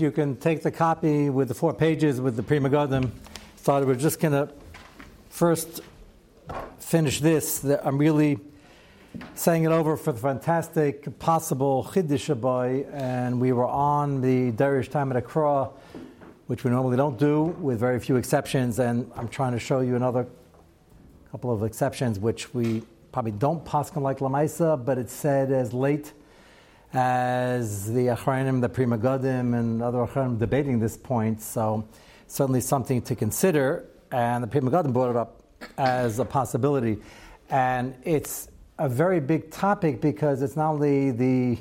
you can take the copy with the four pages with the Pri Megadim, started. We're just going to first finish this. I'm really saying it over for the fantastic possible Chiddush boy, and we were on the Derish time at Akra, which we normally don't do, with very few exceptions, and I'm trying to show you another couple of exceptions, which we probably don't paskin like Lamaisa, but it's said as late as the Achranim, the Pri Megadim, and other Achranim debating this point. So certainly something to consider. And the Pri Megadim brought it up as a possibility. And it's a very big topic because it's not only the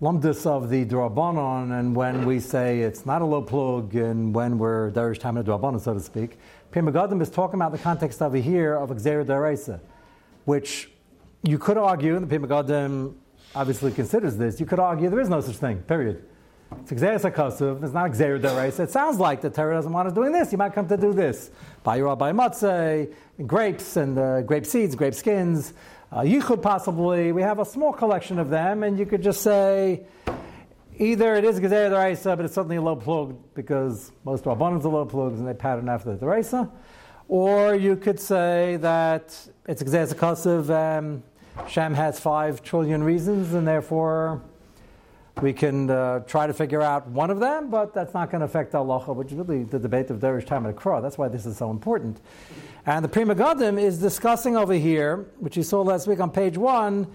lumdus of the Drabanon, and when we say it's not a low plug, and when we're Darish time of Drabanon, so to speak, Pri Megadim is talking about the context over here of Xer which you could argue, the Pri Megadim obviously considers this, you could argue there is no such thing, period. It's Xeris HaKosuv, it's not Xer Daraisa. It sounds like the Torah doesn't want us doing this, you might come to do this. Buy your by matzah, grapes and uh, grape seeds, grape skins, uh, yichud possibly. We have a small collection of them, and you could just say either it is Gezer Daraisa, but it's certainly a low plug because most Rabbanans are low plugs and they pattern after the Daraisa. Or you could say that it's Gezer Zakasiv, Shem has five trillion reasons, and therefore we can uh, try to figure out one of them, but that's not going to affect Allah, which is really the debate of Derish Time at Kra. That's why this is so important. And the Pri Megadim is discussing over here, which you saw last week on page one,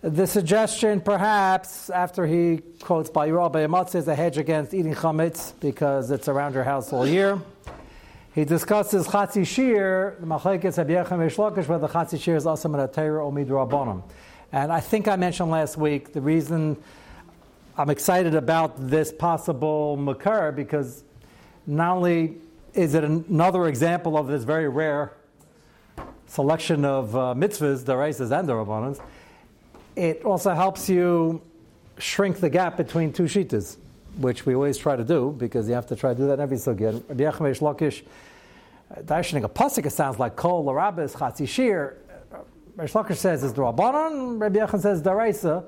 the suggestion perhaps after he quotes Bayral Bayamot says a hedge against eating chametz because it's around your house all year. He discusses Chatzi Shir, the Machlekes Abiyachem Eshlokish, the Chatzi Shir is also Torah or Midrabanim. And I think I mentioned last week the reason I'm excited about this possible Makar because not only is it another example of this very rare selection of uh, mitzvahs, daraisas and darabanas, it also helps you shrink the gap between two shitas, which we always try to do because you have to try to do that every Lakish, uh, darshaning a pasuk, it sounds like kol larabis chatzi shir. Lakish says it's darabanan. Rabbi Yechon says daraisa.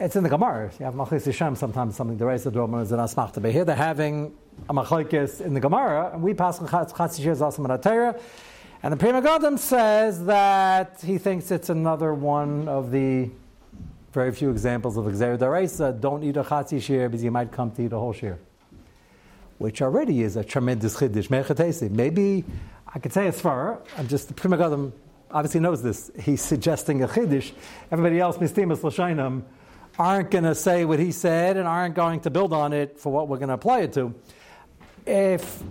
It's in the Gemara. You have Machlis Hashem, sometimes something deraisa darabanan is an asmachta. But here they're having a machlekes in the Gemara, and we pass chatzi shir is also manatera. And the Pri Megadim says that he thinks it's another one of the very few examples of Xer Daraisa. Don't eat a chatzi shir because you might come to eat a whole shir. Which already is a tremendous chiddush. Maybe I could say it's far. I'm just the Pri Megadim obviously knows this. He's suggesting a chiddush. Everybody else, mistimas l'shainim, aren't going to say what he said and aren't going to build on it for what we're going to apply it to. If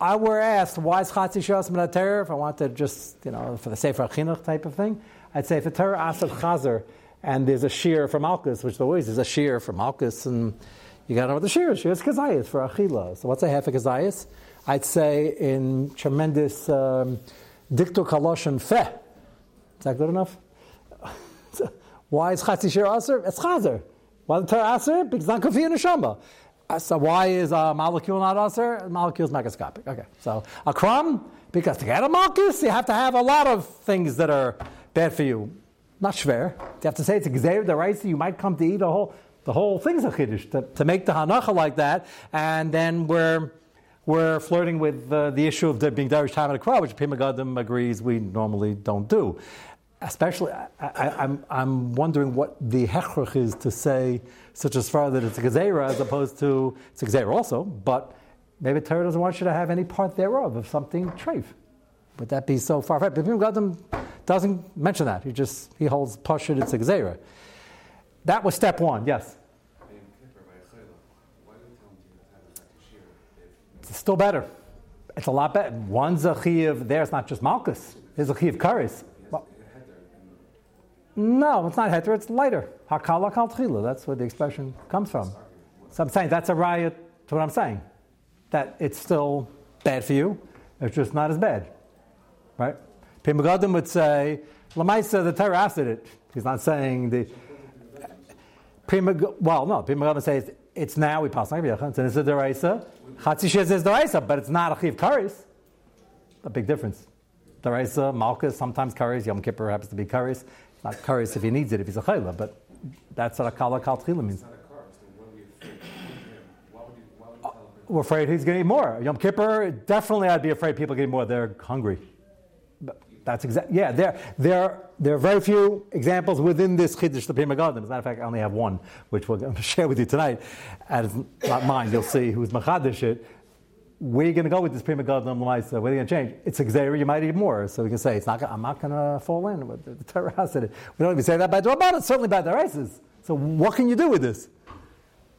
I were asked why is Chatzi Shas Min if I want to just, you know, for the Sefer Chinuch type of thing, I'd say the Torah asks Chazer and there's a shear from Malchus, which always is a shear from Malchus, and you got to know what the shear is. Shear is Kazayas for Achila. So what's a half a Kazayas? I'd say in tremendous um, Dikto Kalosh Fe. Is that good enough? why is Chatzi Shir Aser? It's Chazer. Why the Torah Aser? Because it's not Kofi and Neshama. Uh, so why is a molecule not aser? Molecule is microscopic. Okay, so a crumb because to get a malchus you have to have a lot of things that are bad for you. Not schwer. You have to say it's exer the so you might come to eat a whole. The whole thing's a chiddush to, to make the hanacha like that, and then we're we're flirting with uh, the issue of there being darish time at a crowd, which Pri Megadim agrees we normally don't do especially, I, am I'm, I'm wondering what the hechrach is to say such as far that it's a gezerah as opposed to it's a gezerah also, but maybe Torah doesn't want you to have any part thereof of something treif. Would that be so far fetched? But Gadim doesn't mention that. He just he holds pashut it's a gezerah. That was step one. Yes. It's still better. It's a lot better. One's a chiv there. It's not just malchus. There's a chiv karis. No, it's not heter, it's lighter. Hakala kal tchila, that's where the expression comes from. So I'm saying that's a riot to what I'm saying. That it's still bad for you, it's just not as bad. Right? Pri Megadim would say, Lamaisa, the Torah acid it. He's not saying the. Primag- well, no, Pri Megadim says it's now we pass on it's in the deraisa. Chatzi is deraisa, but it's not a chiv karis. A big difference. Deraisa, malchus, sometimes karis, Yom Kippur happens to be karis not karis if he needs it, if he's a chayla, but that's what a kala kal means. we're afraid he's going to eat more. Yom Kippur, definitely I'd be afraid people getting more. They're hungry. That's exactly, yeah, there, there, there are very few examples within this Chiddush, the Pri Megadim. As a matter of fact, I only have one, which we're going to share with you tonight. And it's not mine, you'll see who's Machadish it. Where are you going to go with this Pri Megadim Lamaisa? Where are you going to change? It's Xavier, you might eat more. So we can say, it's not, I'm not going to fall in with the, the. We don't even say that by Dwarban, it's certainly by the races. So what can you do with this?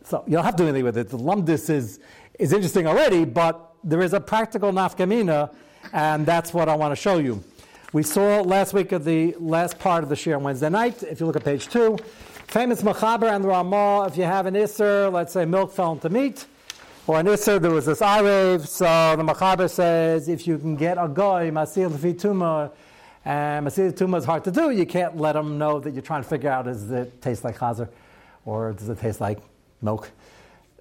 So you don't have to do anything with it. The lumdis is, is interesting already, but there is a practical nafkamina, and that's what I want to show you. We saw last week of the last part of the Shir on Wednesday night. If you look at page two, famous Machaber and Ramah. If you have an Isser, let's say milk fell into meat, or an Isser, there was this Arev. So the Machaber says if you can get a guy, Masil Tuma, and Masil Tuma is hard to do, you can't let them know that you're trying to figure out does it taste like Chazer or does it taste like milk.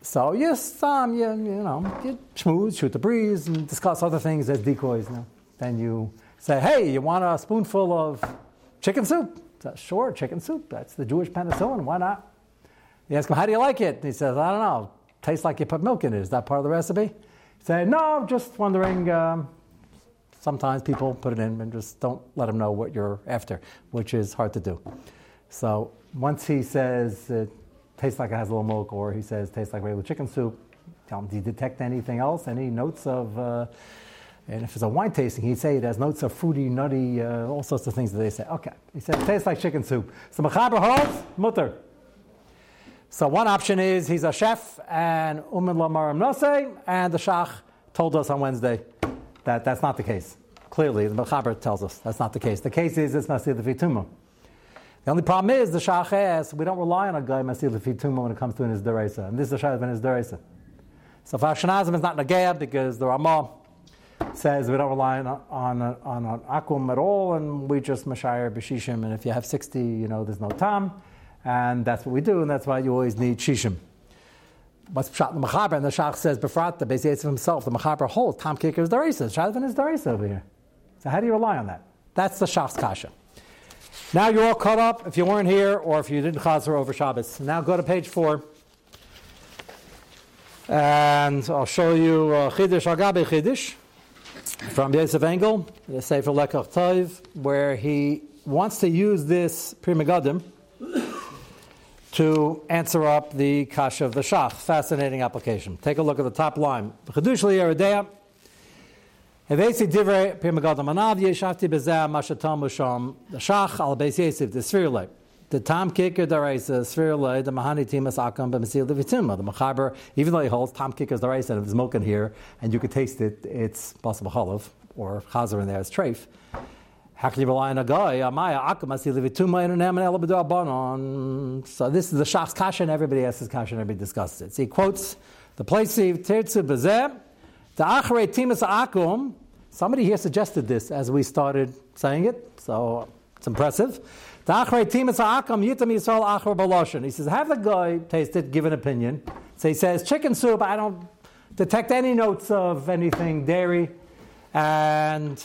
So yes, um, you, you know, you schmooze, shoot the breeze, and discuss other things as decoys. You know? Then you say, hey, you want a spoonful of chicken soup? Says, sure, chicken soup. That's the Jewish penicillin. Why not? You ask him, how do you like it? He says, I don't know. Tastes like you put milk in it. Is that part of the recipe? Say, no, just wondering. Um, sometimes people put it in and just don't let them know what you're after, which is hard to do. So once he says it tastes like it has a little milk, or he says tastes like regular chicken soup, tell him, do you detect anything else? Any notes of uh, and if it's a wine tasting, he'd say it has notes of fruity, nutty, uh, all sorts of things that they say. Okay. He said it tastes like chicken soup. So Machaber holds mutter. So one option is he's a chef and umin lamarim nose, and the shach told us on Wednesday that that's not the case. Clearly, the Machaber tells us that's not the case. The case is it's Masir the Fituma. The only problem is the shach asks, we don't rely on a guy Masir the Fituma when it comes to in his deresa. And this is the shach in his deresa. So for Ashkenazim, it's not Nagaya because the Ramah says we don't rely on on, on, on akum at all, and we just mashayir b'shishim. And if you have sixty, you know there's no tam, and that's what we do, and that's why you always need shishim. What's pshat the machaber? And the shach says befrat the Beis himself. The machaber holds tam kicker is derisa. Shadvan is derisa over here. So how do you rely on that? That's the shach's kasha. Now you're all caught up. If you weren't here, or if you didn't chazer over Shabbos, now go to page four. And I'll show you uh, Chiddush Agabe Chiddush from Yosef Engel, the Sefer Lekach Tov, where he wants to use this Pri Megadim to answer up the Kasha of the Shach. Fascinating application. Take a look at the top line. Chedush li'eredea, Evesi divrei Pri Megadim anav yeshavti bezeh mashatam l'sham the Shach al beis Yosef, the Sfirulei the Tom Kicker Daraisa, Sfirulay, the Mahani Timas Akam, B'Masil Levitima. The Machaber, even though he holds Tom Kicker's Daraisa, and if milk in here and you could taste it, it's possible Chalov or Chazer in there as treif. How can you rely on a guy? Amaya Akam Masil Levituma and So this is the Shach's Kasha, and everybody asks his Kasha, and everybody discusses it. So he quotes the place of Tirtzu Bezeh, the Achrei Timas Akum. Somebody here suggested this as we started saying it, so it's impressive. He says, have the guy taste it, give an opinion. So he says, chicken soup, I don't detect any notes of anything dairy, and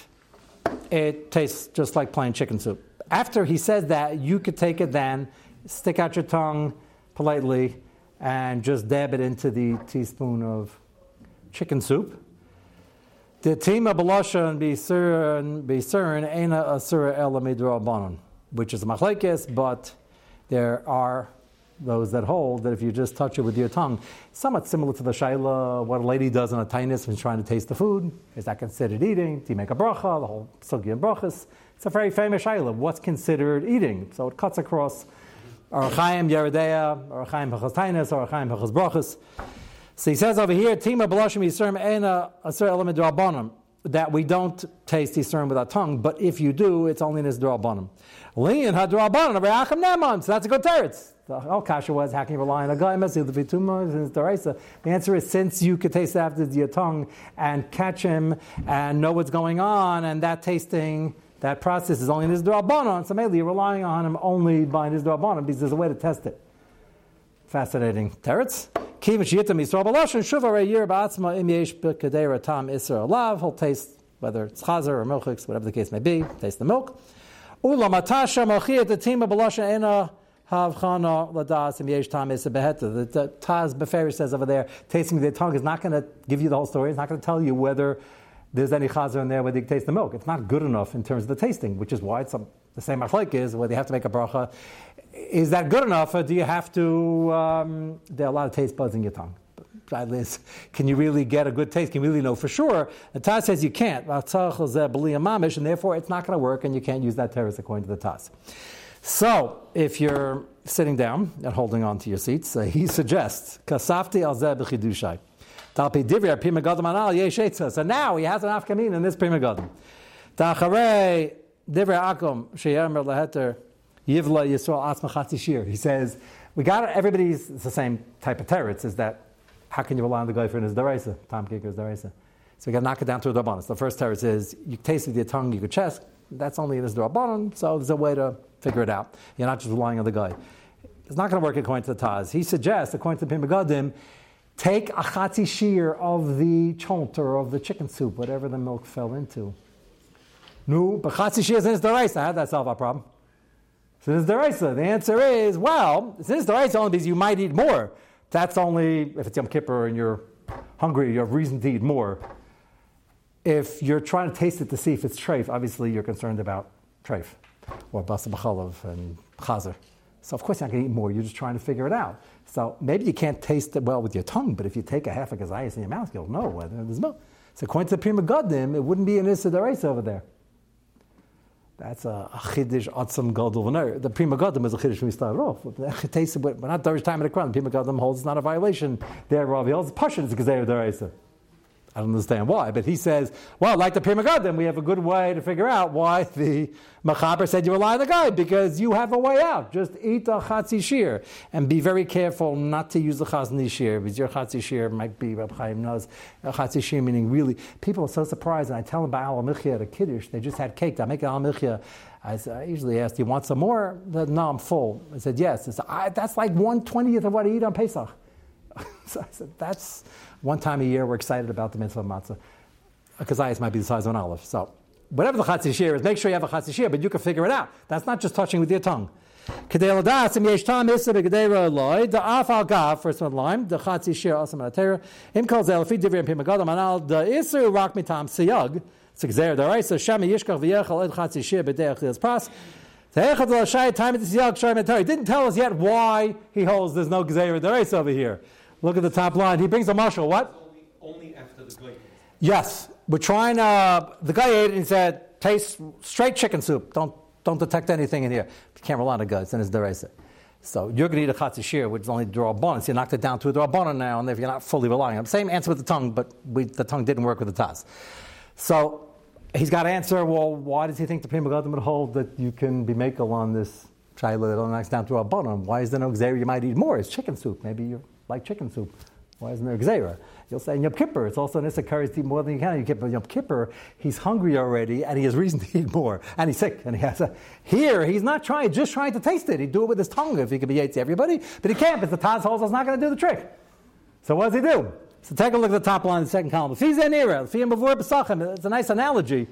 it tastes just like plain chicken soup. After he says that, you could take it then, stick out your tongue politely, and just dab it into the teaspoon of chicken soup. The tima balosha and be cern, ena asura elamidra which is a machlekes, but there are those that hold that if you just touch it with your tongue, somewhat similar to the shaila, what a lady does in a tainis when she's trying to taste the food. Is that considered eating? Do you make a bracha? The whole sugi and brachas. It's a very famous shaila. What's considered eating? So it cuts across Archaim Yeridea, Archaim Tainis, Archaim Pachas Brachas. So he says over here, Tima Balashim Yisraim Ena Asur Element that we don't taste Yisrael with our tongue, but if you do, it's only in his drabanim. Lean hadrabanim re'achim neman. So that's a good teretz. Whole kasha was how can you rely on a guy The answer is since you could taste after your tongue and catch him and know what's going on, and that tasting. That process is only in his drabanon, so maybe you're relying on him only by his drabanon because there's a way to test it. Fascinating teretz. He'll taste whether it's chazer or milchix, whatever the case may be. Taste the milk. The Taz Beferi says over there, tasting the tongue is not going to give you the whole story. It's not going to tell you whether there's any chazer in there whether you taste the milk. It's not good enough in terms of the tasting, which is why it's a, the same aflaik is where they have to make a bracha. Is that good enough, or do you have to? Um, there are a lot of taste buds in your tongue. Can you really get a good taste? Can you really know for sure? The Taz says you can't. And therefore, it's not going to work, and you can't use that terrace according to the Taz. So, if you're sitting down and holding on to your seats, uh, he suggests. Talpi divya So now he has an afkamin in this Pri Megadim. Ta'charei divya akum yivla yisrael atzma shir. He says, we got everybody's it's the same type of teretz, is that how can you rely on the guy for his deraisa? Tom kicker is. So we got to knock it down to a bonus. The first teretz is you taste with your tongue, you could chest. That's only in this bottom, so there's a way to figure it out. You're not just relying on the guy. It's not going to work according to the Taz. He suggests, according to the Pri Megadim, take a chatzi shear of the chont or of the chicken soup, whatever the milk fell into. No, but chatzi is in his deraisa. How did that solve our problem? Since deraisa, the answer is well, since deraisa only because you might eat more. That's only if it's Yom Kippur and you're hungry, you have reason to eat more. If you're trying to taste it to see if it's treif, obviously you're concerned about treif or basa b'chalav and chazer. So of course you're not going to eat more. You're just trying to figure it out. So maybe you can't taste it well with your tongue, but if you take a half a gazayas in your mouth, you'll know whether there's milk. So according to the Prima it wouldn't be an Issa over there. That's a, a chiddush atzam gadol The Pri Megadim is a chiddush we started off. We're not darish time at the The Pri Megadim holds not a violation. There, Rav Yel's passion is deraisa. I don't understand why, but he says, well, like the Pri Megadim, we have a good way to figure out why the Machaber said you rely on the guy, because you have a way out. Just eat a Chatzi Shir, and be very careful not to use the Chazni Shir, because your Chatzi might be, Rab Chaim knows, Chatzi meaning really, people are so surprised, and I tell them about Al Michya at a Kiddush, they just had cake, I make Al Michya. I, usually ask, do you want some more? No, I'm full. I said, yes. I said, that's like one twentieth of what I eat on Pesach. so I said, that's one time a year, we're excited about the mitzvah of matzah. A kazayas might be the size of an olive. So, whatever the chatzis is, make sure you have a chatzis but you can figure it out. That's not just touching with your tongue. First one line the chatzi shir asam anal the didn't tell us yet why he holds there's no gzeir the over here. Look at the top line. He brings a marshal. What? Only, only after the guy. Yes, we're trying. Uh, the guy ate it and said, "Taste straight chicken soup. Don't don't detect anything in here. You can't rely on guts." And it's deresa. So you're going to eat a chatzishir, which is only draw a bonus. You knocked it down to a draw bonus now, and if you're not fully relying on same answer with the tongue, but we, the tongue didn't work with the taz. So he's got to answer. Well, why does he think the Prima would hold that you can be makel on this chayla that only knocks down to a bonus? Why is there no xer? You might eat more. It's chicken soup. Maybe you're like chicken soup. Why isn't there gzera? You'll say in Yom Kippur, it's also Nissa carries to eat more than you can in Yom Kippur. Yom Kippur, he's hungry already and he has reason to eat more. And he's sick and he has a. Here, he's not trying, just trying to taste it. He'd do it with his tongue if he could be Yates everybody, but he can't because the Taz holds not going to do the trick. So what does he do? So take a look at the top line the second column. It's a nice analogy.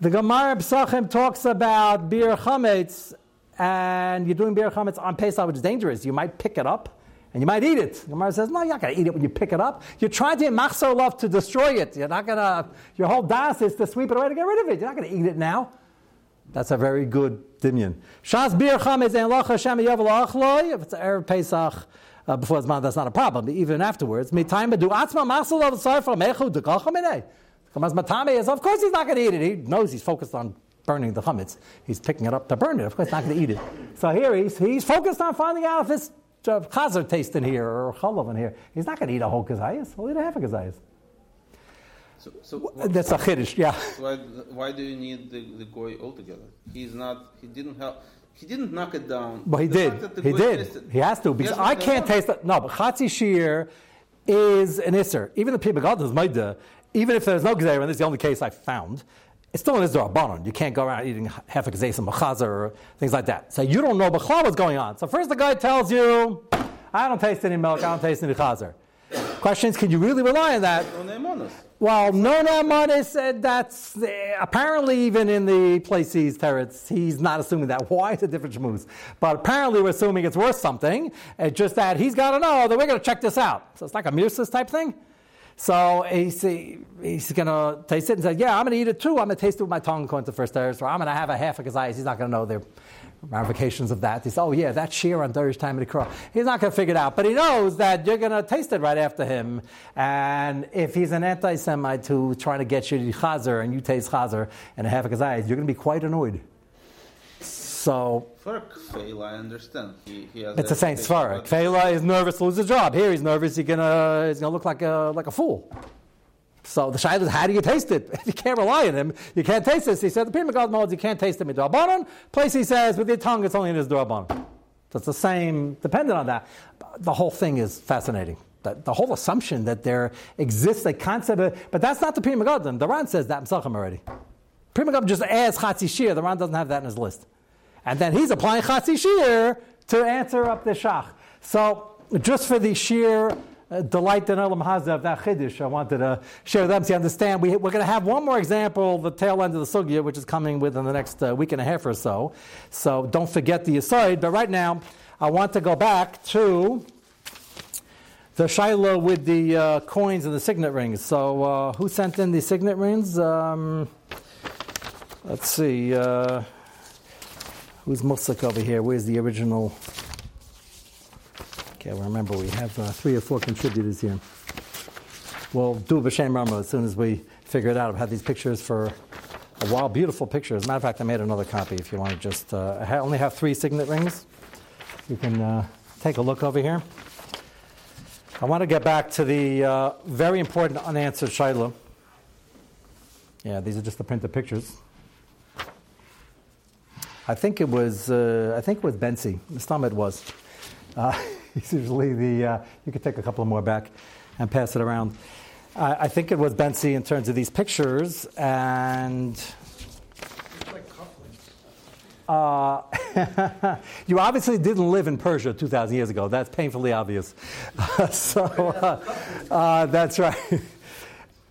The Gemara Pesachim talks about beer chametz, and you're doing beer chametz on Pesach, which is dangerous. You might pick it up and you might eat it. Gemara says, no, you're not going to eat it when you pick it up. You're trying to machzor love to destroy it. You're not going to, your whole das is to sweep it away to get rid of it. You're not going to eat it now. That's a very good dimion. Shas bir chametz and loch Hashem. If it's Erev Pesach, uh, before it's that's not a problem. Even afterwards, time do atzma masal love sarfa mechu dekal Kamas matame is, of course he's not going to eat it. He knows he's focused on burning the chametz. He's picking it up to burn it. Of course, he's not going to eat it. So here he's, he's focused on finding out if this chazer taste in here or chalav in here. He's not going to eat a whole kazayas. He'll eat a half a kazayas. So, so That's a chiddush, yeah. Why, why do you need the, the goy altogether? He's not, he didn't help. He didn't knock it down. But he the did. He did. Tasted, he has to because I can't taste it. No, but chatzi shir is an isser. Even the people God does maida. Even if there's no gzeir, and this is the only case I found, it's still an Isra Baron. You can't go around eating half a gazes machazer or things like that. So you don't know what's going on. So first the guy tells you, I don't taste any milk, I don't taste any chazer. Question is, can you really rely on that? Well, no Naaman said that's uh, apparently even in the place he's teretz, he's not assuming that. Why? It's a different shmooze. But apparently we're assuming it's worth something. It's just that he's got to know that we're going to check this out. So it's like a mirsus type thing. So he's, he's going to taste it and say, yeah, I'm going to eat it too. I'm going to taste it with my tongue according to the first teretz. Or I'm going to have a half a kazayas. He's not going to know there ramifications of that. He says, oh yeah, that's sheer on Durish time of the crow. He's not going to figure it out, but he knows that you're going to taste it right after him. And if he's an anti-Semite who's trying to get you to chazer and you taste chazer and a half a kazayas, you're going to be quite annoyed. So For Kfeil, I understand. He, he has it's the same svara. but- is nervous to lose his job. Here he's nervous. He's gonna he's gonna look like a like a fool. So the shayla is how do you taste it? If you can't rely on him, you can't taste this. He said the Prima God modes you can't taste them in Drabanan. Place he says with your tongue it's only in his Drabanan. So it's the same, dependent on that. The whole thing is fascinating. The, the whole assumption that there exists a concept, of, but that's not the Pri Megadim. The Ran says that Pesachim already. Pri Megadim just adds Chatzi Shir. The Ran doesn't have that in his list. And then he's applying Chatzi Shir to answer up the Shach. So just for the sheer uh, delight in Elam Hazah of that Chiddush, I wanted to share with them so you understand. We, we're going to have one more example, the tail end of the Sugya, which is coming within the next uh, week and a half or so. So don't forget the aside. But right now, I want to go back to the Shiloh with the uh, coins and the signet rings. So uh, who sent in the signet rings? Um, let's see. Who's Musik over here? Where's the original? Okay, well, remember we have uh, three or four contributors here. We'll do a B'Shem Rama as soon as we figure it out. I've had these pictures for a while, beautiful pictures. Matter of fact, I made another copy if you want to just. Uh, I only have three signet rings. You can uh, take a look over here. I want to get back to the uh, very important unanswered Shiloh. Yeah, these are just the printed pictures. I think it was. Uh, I think it was Bensi. Mistam it was. Uh, he's usually the. Uh, you could take a couple more back and pass it around. I I think it was Bensi in terms of these pictures, and uh, you obviously didn't live in Persia 2,000 years ago. That's painfully obvious. so uh, uh, that's right.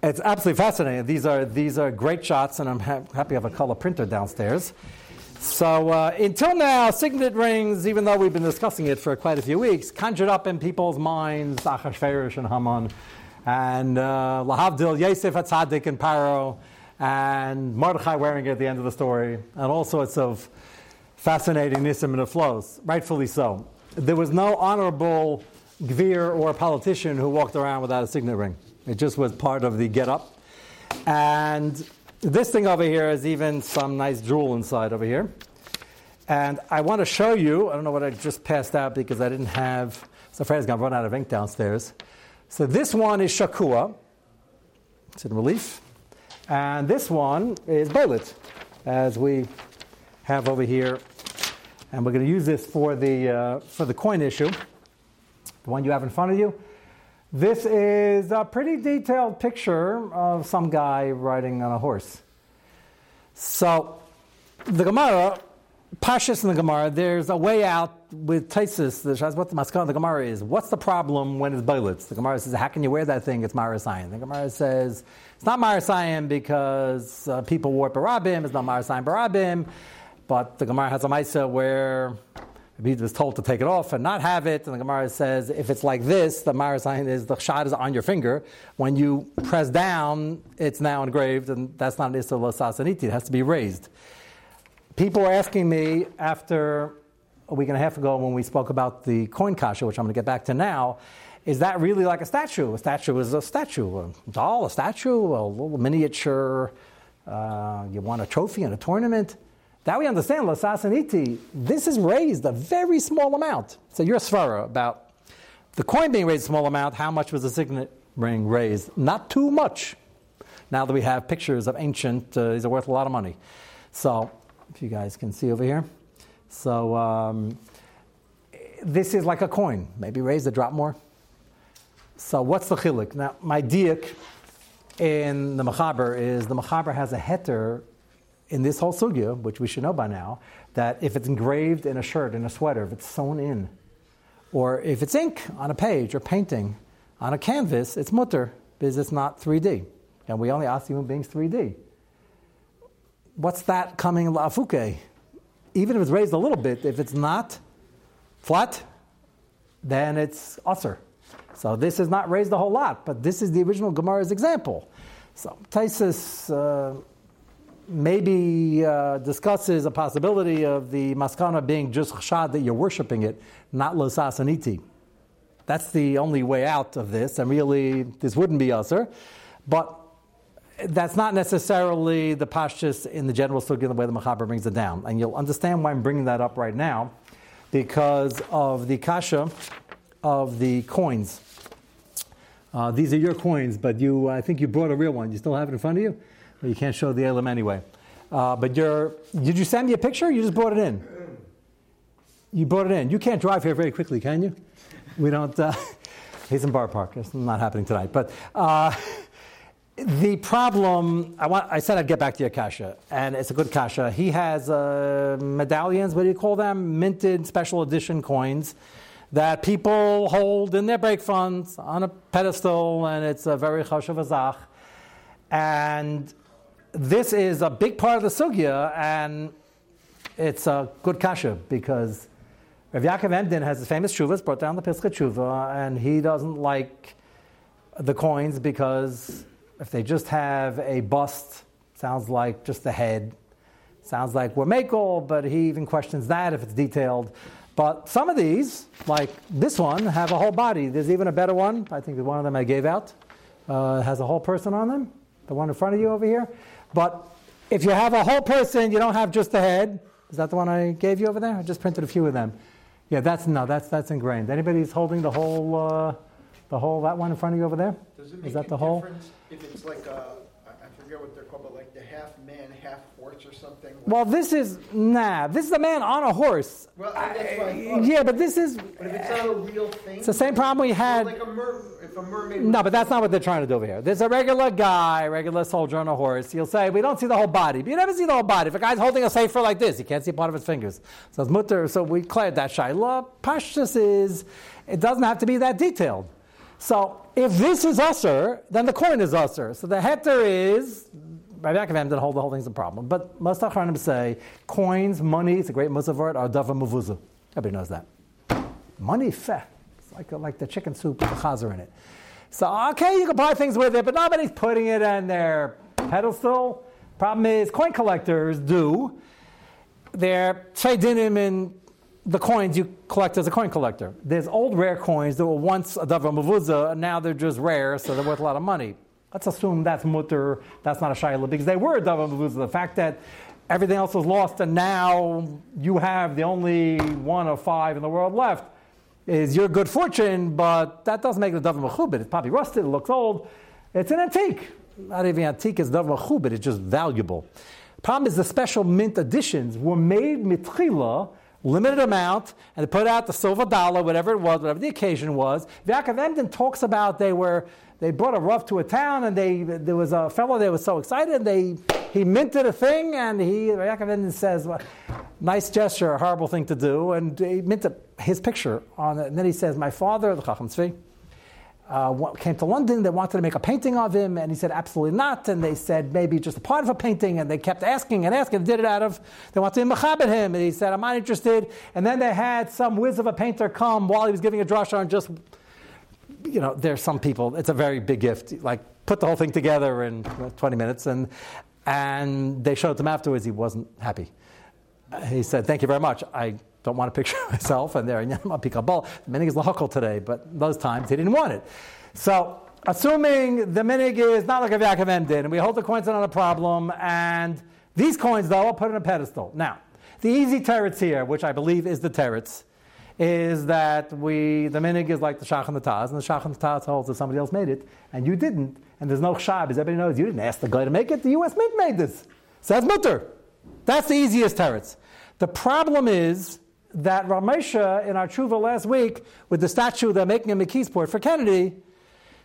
It's absolutely fascinating. These are these are great shots, and I'm ha- happy I have a color printer downstairs. So uh, until now, signet rings, even though we've been discussing it for quite a few weeks, conjured up in people's minds Achashverosh and Haman, and uh, Lahavdil, Yosef Atzadik and Paro, and Mordechai wearing it at the end of the story, and all sorts of fascinating nisim and flows, rightfully so. There was no honorable gvir or politician who walked around without a signet ring. It just was part of the get up. And this thing over here is even some nice jewel inside over here. And I want to show you, I don't know what I just passed out because I didn't have, so afraid going to run out of ink downstairs. So this one is Shakua. It's in relief. And this one is Bolit, as we have over here. And we're going to use this for the, uh, for the coin issue, the one you have in front of you. This is a pretty detailed picture of some guy riding on a horse. So, the Gemara, Pashas in the Gemara, there's a way out with Taisus shows what the Maskana the Gemara is. What's the problem when it's Bailitz? The Gemara says, How can you wear that thing? It's Marasayan. The Gemara says, It's not Marasayan because uh, people wore Barabim, it's not Marasayan Barabim. But the Gemara has a Maisa where he was told to take it off and not have it. And the Gemara says, if it's like this, the Marasayan is the shot is on your finger. When you press down, it's now engraved, and that's not an Issa Sasaniti. It has to be raised. People were asking me after a week and a half ago when we spoke about the coin kasha, which I'm going to get back to now, is that really like a statue? A statue is a statue, a doll, a statue, a little miniature. Uh, you want a trophy in a tournament. That we understand, Lasasaniti, this is raised a very small amount. So your svara about the coin being raised a small amount, how much was the signet ring raised? Not too much. Now that we have pictures of ancient, uh, these are worth a lot of money. So, if you guys can see over here. So, um, this is like a coin, maybe raised a drop more. So, what's the chilik? Now, my diak in the Machaber is the Machaber has a heter in this whole sugya, which we should know by now, that if it's engraved in a shirt, in a sweater, if it's sewn in, or if it's ink on a page or painting On a canvas, it's mutter because it's not 3D. And we only ask human beings 3D. What's that coming la'afuke? Even if it's raised a little bit, if it's not flat, then it's usser. So this is not raised a whole lot, but this is the original Gemara's example. So Taisus uh, maybe uh, discusses a possibility of the maskana being just chashad that you're worshiping it, not losasaniti. That's the only way out of this, and really this wouldn't be usher. But that's not necessarily the pashtus in the general sugi, the way the Machaber brings it down. And you'll understand why I'm bringing that up right now, because of the kasha of the coins. Uh, these are your coins, but you, I think you brought a real one. You still have it in front of you? You can't show the elam anyway. Uh, but you're, did you send me a picture? You just brought it in. You brought it in. You can't drive here very quickly, can you? We don't. Uh, he's in Boro Park. It's not happening tonight. But uh, the problem, I, want, I said I'd get back to your kasha, and it's a good kasha. He has uh, medallions, what do you call them? Minted special edition coins that people hold in their break funds on a pedestal, and it's a very chashav azach. And this is a big part of the sugya, and it's a good kasha because Rav Yaakov Emden has his famous shuvas, brought down the Pesach Shuva, and he doesn't like the coins because if they just have a bust, sounds like just the head, sounds like we're makel, but he even questions that if it's detailed. But some of these, like this one, have a whole body. There's even a better one. I think the one of them I gave out uh, has a whole person on them. The one in front of you over here. But if you have a whole person, you don't have just the head. Is that the one I gave you over there? I just printed a few of them. Yeah, that's no, that's that's ingrained. Anybody's holding the whole, uh, the whole that one in front of you over there? Does it make Is that a the whole? difference if it's like a, forget what they're called, but like the half man, half horse or something? Well, this is nah. This is a man on a horse. Well, I- that's I. Yeah, but this is But if it's not a real thing? it's the same problem we had. Like a mer, if a mermaid. No, but that's not what they're trying to do over here. There's a regular guy, regular soldier on a horse. You'll say, we don't see the whole body. But you never see the whole body. If a guy's holding a safer like this, you can't see part of his fingers. So it's mutter. So we cleared that shaila. Pashtus is, it doesn't have to be that detailed. So if this is usher, then the coin is usher. So the heter is, Rabbi Yaakov didn't hold the whole thing's a problem. But most Achronim say, coins, money, it's a great musavart, are dava mavuza. Everybody knows that. Money, feh. It's like, like the chicken soup with the chazer in it. So, okay, you can buy things with it, but nobody's putting it on their pedestal. Problem is, coin collectors do. They're dinim in the coins you collect as a coin collector. There's old rare coins that were once a davar mavuza, and now they're just rare, so they're worth a lot of money. Let's assume that's mutter, that's not a shayla, because they were a davar mavuza. The fact that everything else was lost, and now you have the only one of five in the world left, is your good fortune, but that doesn't make it davar mechubit. It's probably rusted, it looks old. It's an antique. Not even antique, it's davar mechubit, it's just valuable. Problem is the special mint editions were made mitchila, limited amount, and they put out the silver dollar, whatever it was, whatever the occasion was. Yaakov Emden talks about they were they brought a rough to a town, and they there was a fellow that was so excited they he minted a thing, and he Yaakov Emden says, well, "Nice gesture, a horrible thing to do," and he minted his picture on it. And then he says, "My father, the Chacham Tzvi." Uh, came to London. They wanted to make a painting of him, and he said absolutely not. And they said maybe just a part of a painting, and they kept asking and asking. Did it out of they wanted to mechabit him, and he said I'm not interested. And then they had some whiz of a painter come while he was giving a drasha and just you know there's some people. It's a very big gift. Like put the whole thing together in 20 minutes, and and they showed him afterwards. He wasn't happy. He said, "Thank you very much. I." Don't want a picture myself, and there, picaball. the minig is lahakal today, but those times he didn't want it. So, assuming the minig is not like a Yaakov did, and we hold the coins on a problem, and these coins, though, I'll put on a pedestal. Now, the easy teretz here, which I believe is the teretz, is that we the minig is like the shach and the taz, and the shach and the taz holds that somebody else made it, and you didn't, and there's no shab, as everybody knows, you didn't ask the guy to make it, the U.S. Mint made this. Says mutter. That's the easiest teretz. The problem is that Ramesha in our tshuva last week with the statue they're making in McKeesport for Kennedy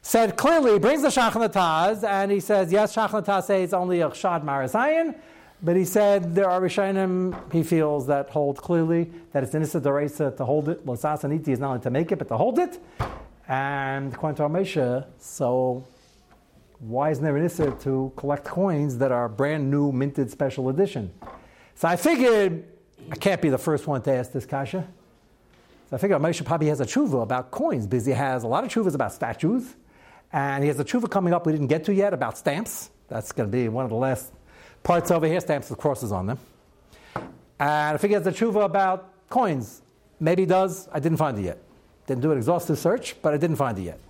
said clearly, brings the Shachan Taz, and he says, yes, Shachan Taz says only a Shad Marasayan, but he said there are Rishonim he feels that hold clearly that it's Inisa Deresa to hold it. Losas Aniti is not only to make it, but to hold it. And according to our so why isn't there an issue to collect coins that are brand new, minted special edition? So I figured I can't be the first one to ask this kasha. So I figured Moshe probably has a tshuva about coins because he has a lot of tshuvas about statues, and he has a tshuva coming up we didn't get to yet about stamps. That's going to be one of the last parts over here, stamps with crosses on them. And I figured he has a tshuva about coins. Maybe he does. I didn't find it yet. Didn't do an exhaustive search, but I didn't find it yet.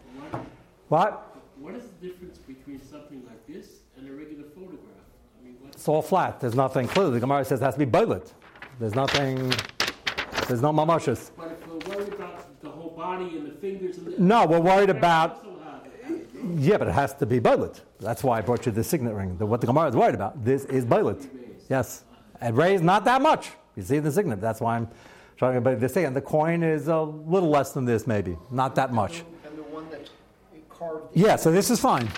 What? What is the difference between something like this and a regular photograph? I mean, it's all flat. There's nothing clear. The Gemara says it has to be boilet. There's nothing. There's no mamashas. But if we're worried about the whole body and the fingers and the, No, we're worried about. Yeah, but it has to be boilet. That's why I brought you the signet ring. The, what the Gemara is worried about. This is boilet. Yes. And raised not that much. You see the signet. That's why I'm trying to this thing. And the coin is a little less than this, maybe. Not that much. And the one that's carved. Yeah, so this is fine.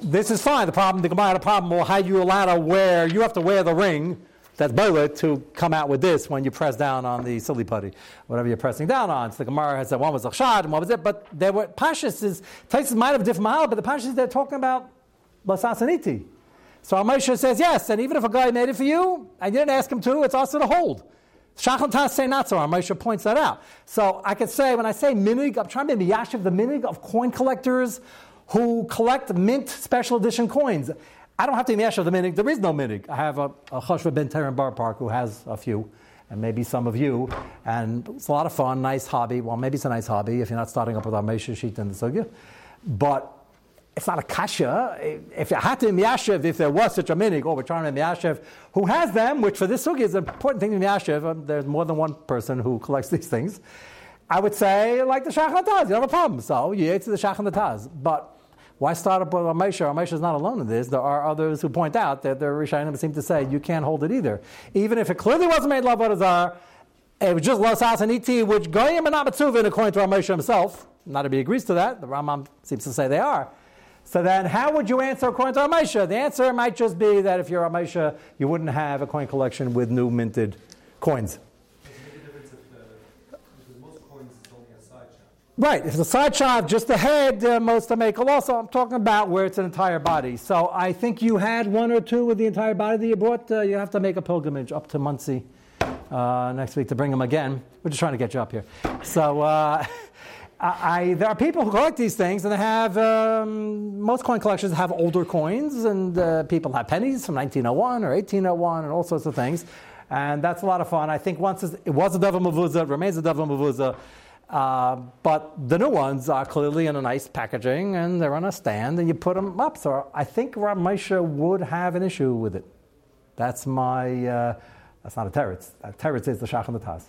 This is fine. The problem, the Gemara had a problem. Well, how you allowed to wear? You have to wear the ring that's boilet to come out with this when you press down on the silly putty, whatever you're pressing down on. So the Gemara has said one was a shad and one was it, but there were pashas is Taisus might have a different mahal, but the pashas they're talking about lasasaniti. So Amosha says yes, and even if a guy made it for you and you didn't ask him to, it's also to hold. Shachal say not so. Our Moshe points that out. So I could say, when I say minig, I'm trying to be the yashiv the minig of coin collectors who collect mint special edition coins. I don't have to be yashiv the minig. There is no minig. I have a, a Choshva ben Terem Boro Park who has a few, and maybe some of you. And it's a lot of fun, nice hobby. Well, maybe it's a nice hobby if you're not starting up with our Moshe sheet and the sugya. But it's not a kasha. If you had to miyashiv, if there was such a minig, oh, we're trying to miyashiv, who has them, which for this sugi is an important thing to miyashiv, um, there's more than one person who collects these things. I would say, like the Shach Taz, you have a problem. So you to the Shach Taz. But why start up with Ramesha? Ramesha is not alone in this. There are others who point out that the Rishonim seem to say you can't hold it either. Even if it clearly wasn't made love Azar, it was just Los Iti, which Goyim and not according to Ramesha himself. Not be agrees to that. The Rambam seems to say they are. So then, how would you answer according to Ramesha? The answer might just be that if you're Ramesha, you wouldn't have a coin collection with new minted coins. Right, if it's a side shot, just the head, uh, most to make Also, I'm talking about where it's an entire body. So I think you had one or two with the entire body that you brought. Uh, you have to make a pilgrimage up to Monsey uh, next week to bring them again. We're just trying to get you up here. So. Uh, I, there are people who collect these things, and they have um, most coin collections have older coins, and uh, people have pennies from 1901 or 1801 and all sorts of things, and that's a lot of fun. I think once it was a Dava Mavuza, it remains a Dava Mavuza, uh, but the new ones are clearly in a nice packaging, and they're on a stand, and you put them up. So I think Rav Moshe would have an issue with it. That's my. Uh, that's not a teretz. A teretz is the shach and the taz.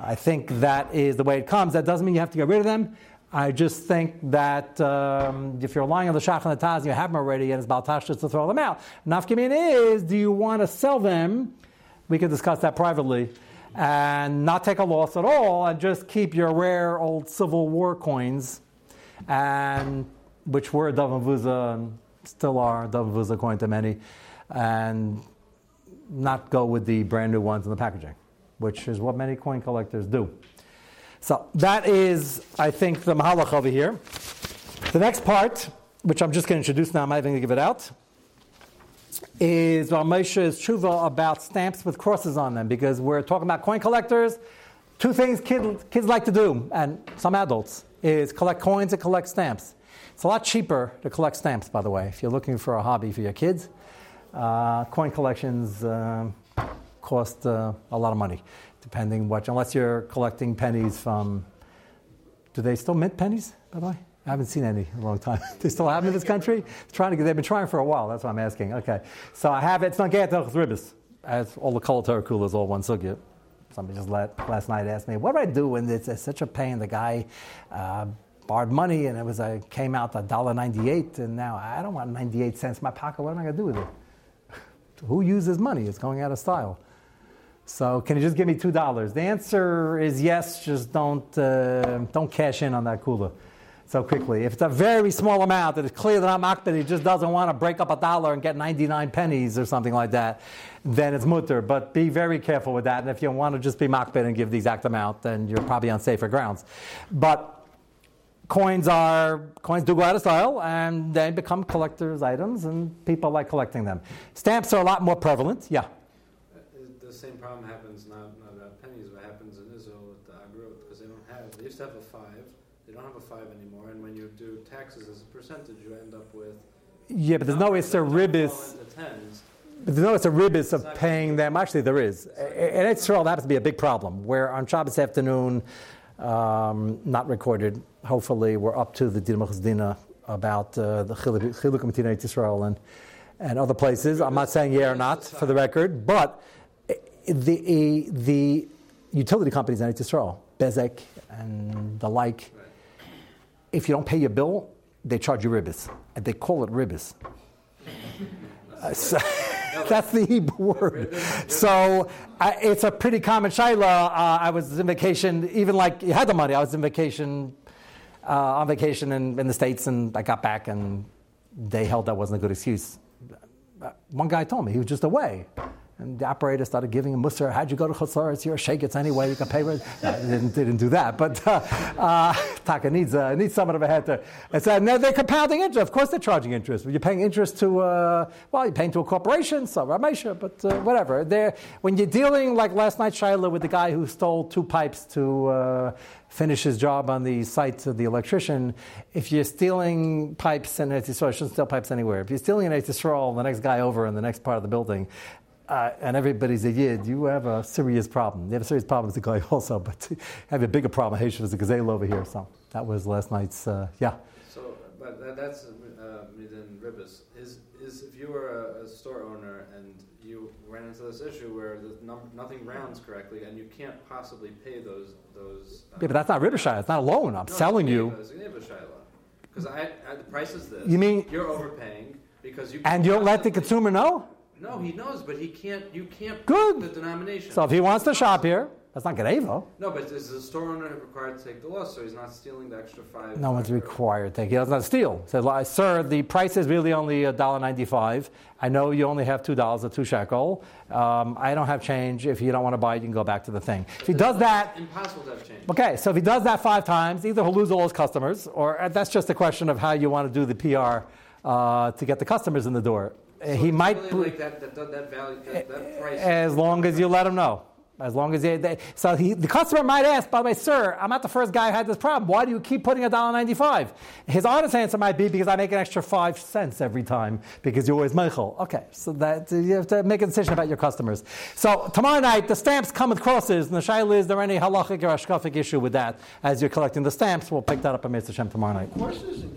I think that is the way it comes. That doesn't mean you have to get rid of them. I just think that um, if you're relying on the shach and the taz, you have them already, and it's baltashas to throw them out. Nafkamin is, do you want to sell them? We can discuss that privately, and not take a loss at all, and just keep your rare old Civil War coins, and which were Davavuza and still are Davavuza according to many, and not go with the brand new ones in the packaging which is what many coin collectors do. So that is, I think, the Mahalach over here. The next part, which I'm just going to introduce now, I'm not even going to give it out, is Ramesha's tshuva about stamps with crosses on them, because we're talking about coin collectors. Two things kids, kids like to do, and some adults, is collect coins and collect stamps. It's a lot cheaper to collect stamps, by the way, if you're looking for a hobby for your kids. Uh, coin collections, uh, cost uh, a lot of money, depending what, unless you're collecting pennies from, do they still mint pennies, by the way? I haven't seen any in a long time. they still have them in this country? Trying to, they've been trying for a while, that's what I'm asking. Okay. So I have it, it's not get ribis, as all the color coolers all one sugya. Somebody just let, last night asked me, what do I do when it's, it's such a pain? The guy uh, borrowed money and it was a, came out a dollar ninety-eight, and now I don't want 98 cents in my pocket. What am I going to do with it? Who uses money? It's going out of style. So can you just give me two dollars? The answer is yes. Just don't uh, don't cash in on that kula so quickly. If it's a very small amount that it's clear that I'm akbid, he just doesn't want to break up a dollar and get 99 pennies or something like that, then it's mutter. But be very careful with that. And if you want to just be makbid and give the exact amount, then you're probably on safer grounds. But coins are coins do go out of style and they become collectors' items, and people like collecting them. Stamps are a lot more prevalent. Yeah. Uh, The same problem happens not, not about pennies, but happens in Israel with the agrot because they don't have. They used to have a five. Don't have a five anymore, and when you do taxes as a percentage, you end up with. Yeah, but there's no that fall Ribis. But there's no Isser Ribis of paying them. Actually, there is. And it's true, that happens to be a big problem. Where on Shabbos afternoon, um, not recorded, hopefully we're up to the Dina Dina about uh, the Chiluk Matina Israel and, and other places. I'm not saying yeah or not, for the record, but the, the utility companies in Israel, Bezek and the like. If you don't pay your bill, they charge you ribis, and they call it ribis. Uh, so- that's the Hebrew word. So uh, it's a pretty common shaila. Uh, I was in vacation, even like you had the money. I was in vacation, uh, on vacation in, in the states, and I got back, and they held that wasn't a good excuse. Uh, One guy told me he was just away. And the operator started giving him musar. How'd you go to Chutzlar? It's your shake. It's anyway. You can pay. Rent. No, they didn't, they didn't do that. But uh, uh, Taka needs uh, needs someone of a head to. And so now they're compounding interest. Of course, they're charging interest. You're paying interest to uh, well, you're paying to a corporation, so Ramesha, but uh, whatever. They're, when you're dealing like last night, shaila, with the guy who stole two pipes to. Uh, finish his job on the site of the electrician. If you're stealing pipes in Eretz Yisrael, you shouldn't steal pipes anywhere. If you're stealing in Eretz Yisrael, the next guy over in the next part of the building, uh, and everybody's a yid, you have a serious problem. You have a serious problem with the guy also, but you have a bigger problem. Haitian is a gezel over here. So that was last night's, uh, yeah. So, but that, that's uh, midin ribis. Is is if you were a, a store owner and you ran into this issue where the num- nothing rounds correctly and you can't possibly pay those those. Uh, Yeah, but that's not Ribashai. It's not a loan. I'm selling you. Because I, I, the price is this. You mean- you're overpaying because you And you don't let the consumer know? No, he knows, but he can't. You can't. Good. The denomination. So if he wants to shop here, that's not geneivah. No, but is the store owner required to take the loss, so he's not stealing the extra five? No one's required to take it. He does not steal. Says, "Well, sir, the price is really only $1.95. I know you only have $2 or 2 shekel. Um, I don't have change. If you don't want to buy it, you can go back to the thing. If he does that, Impossible to have change. okay, so if he does that five times, either he'll lose all his customers, or uh, that's just a question of how you want to do the PR uh, to get the customers in the door. Uh, So he might. really like that, that, that, that value, that, that price. as long as you let him know. As long as they, they so he, the customer might ask, by the way, sir, I'm not the first guy who had this problem. Why do you keep putting a dollar ninety-five? His honest answer might be because I make an extra five cents every time because you're always mochel. Okay, so that you have to make a decision about your customers. So tomorrow night the stamps come with crosses, and the shaila is there any halachic or hashkafic issue with that? As you're collecting the stamps, we'll pick that up at Mr. Shem tomorrow night. Horses and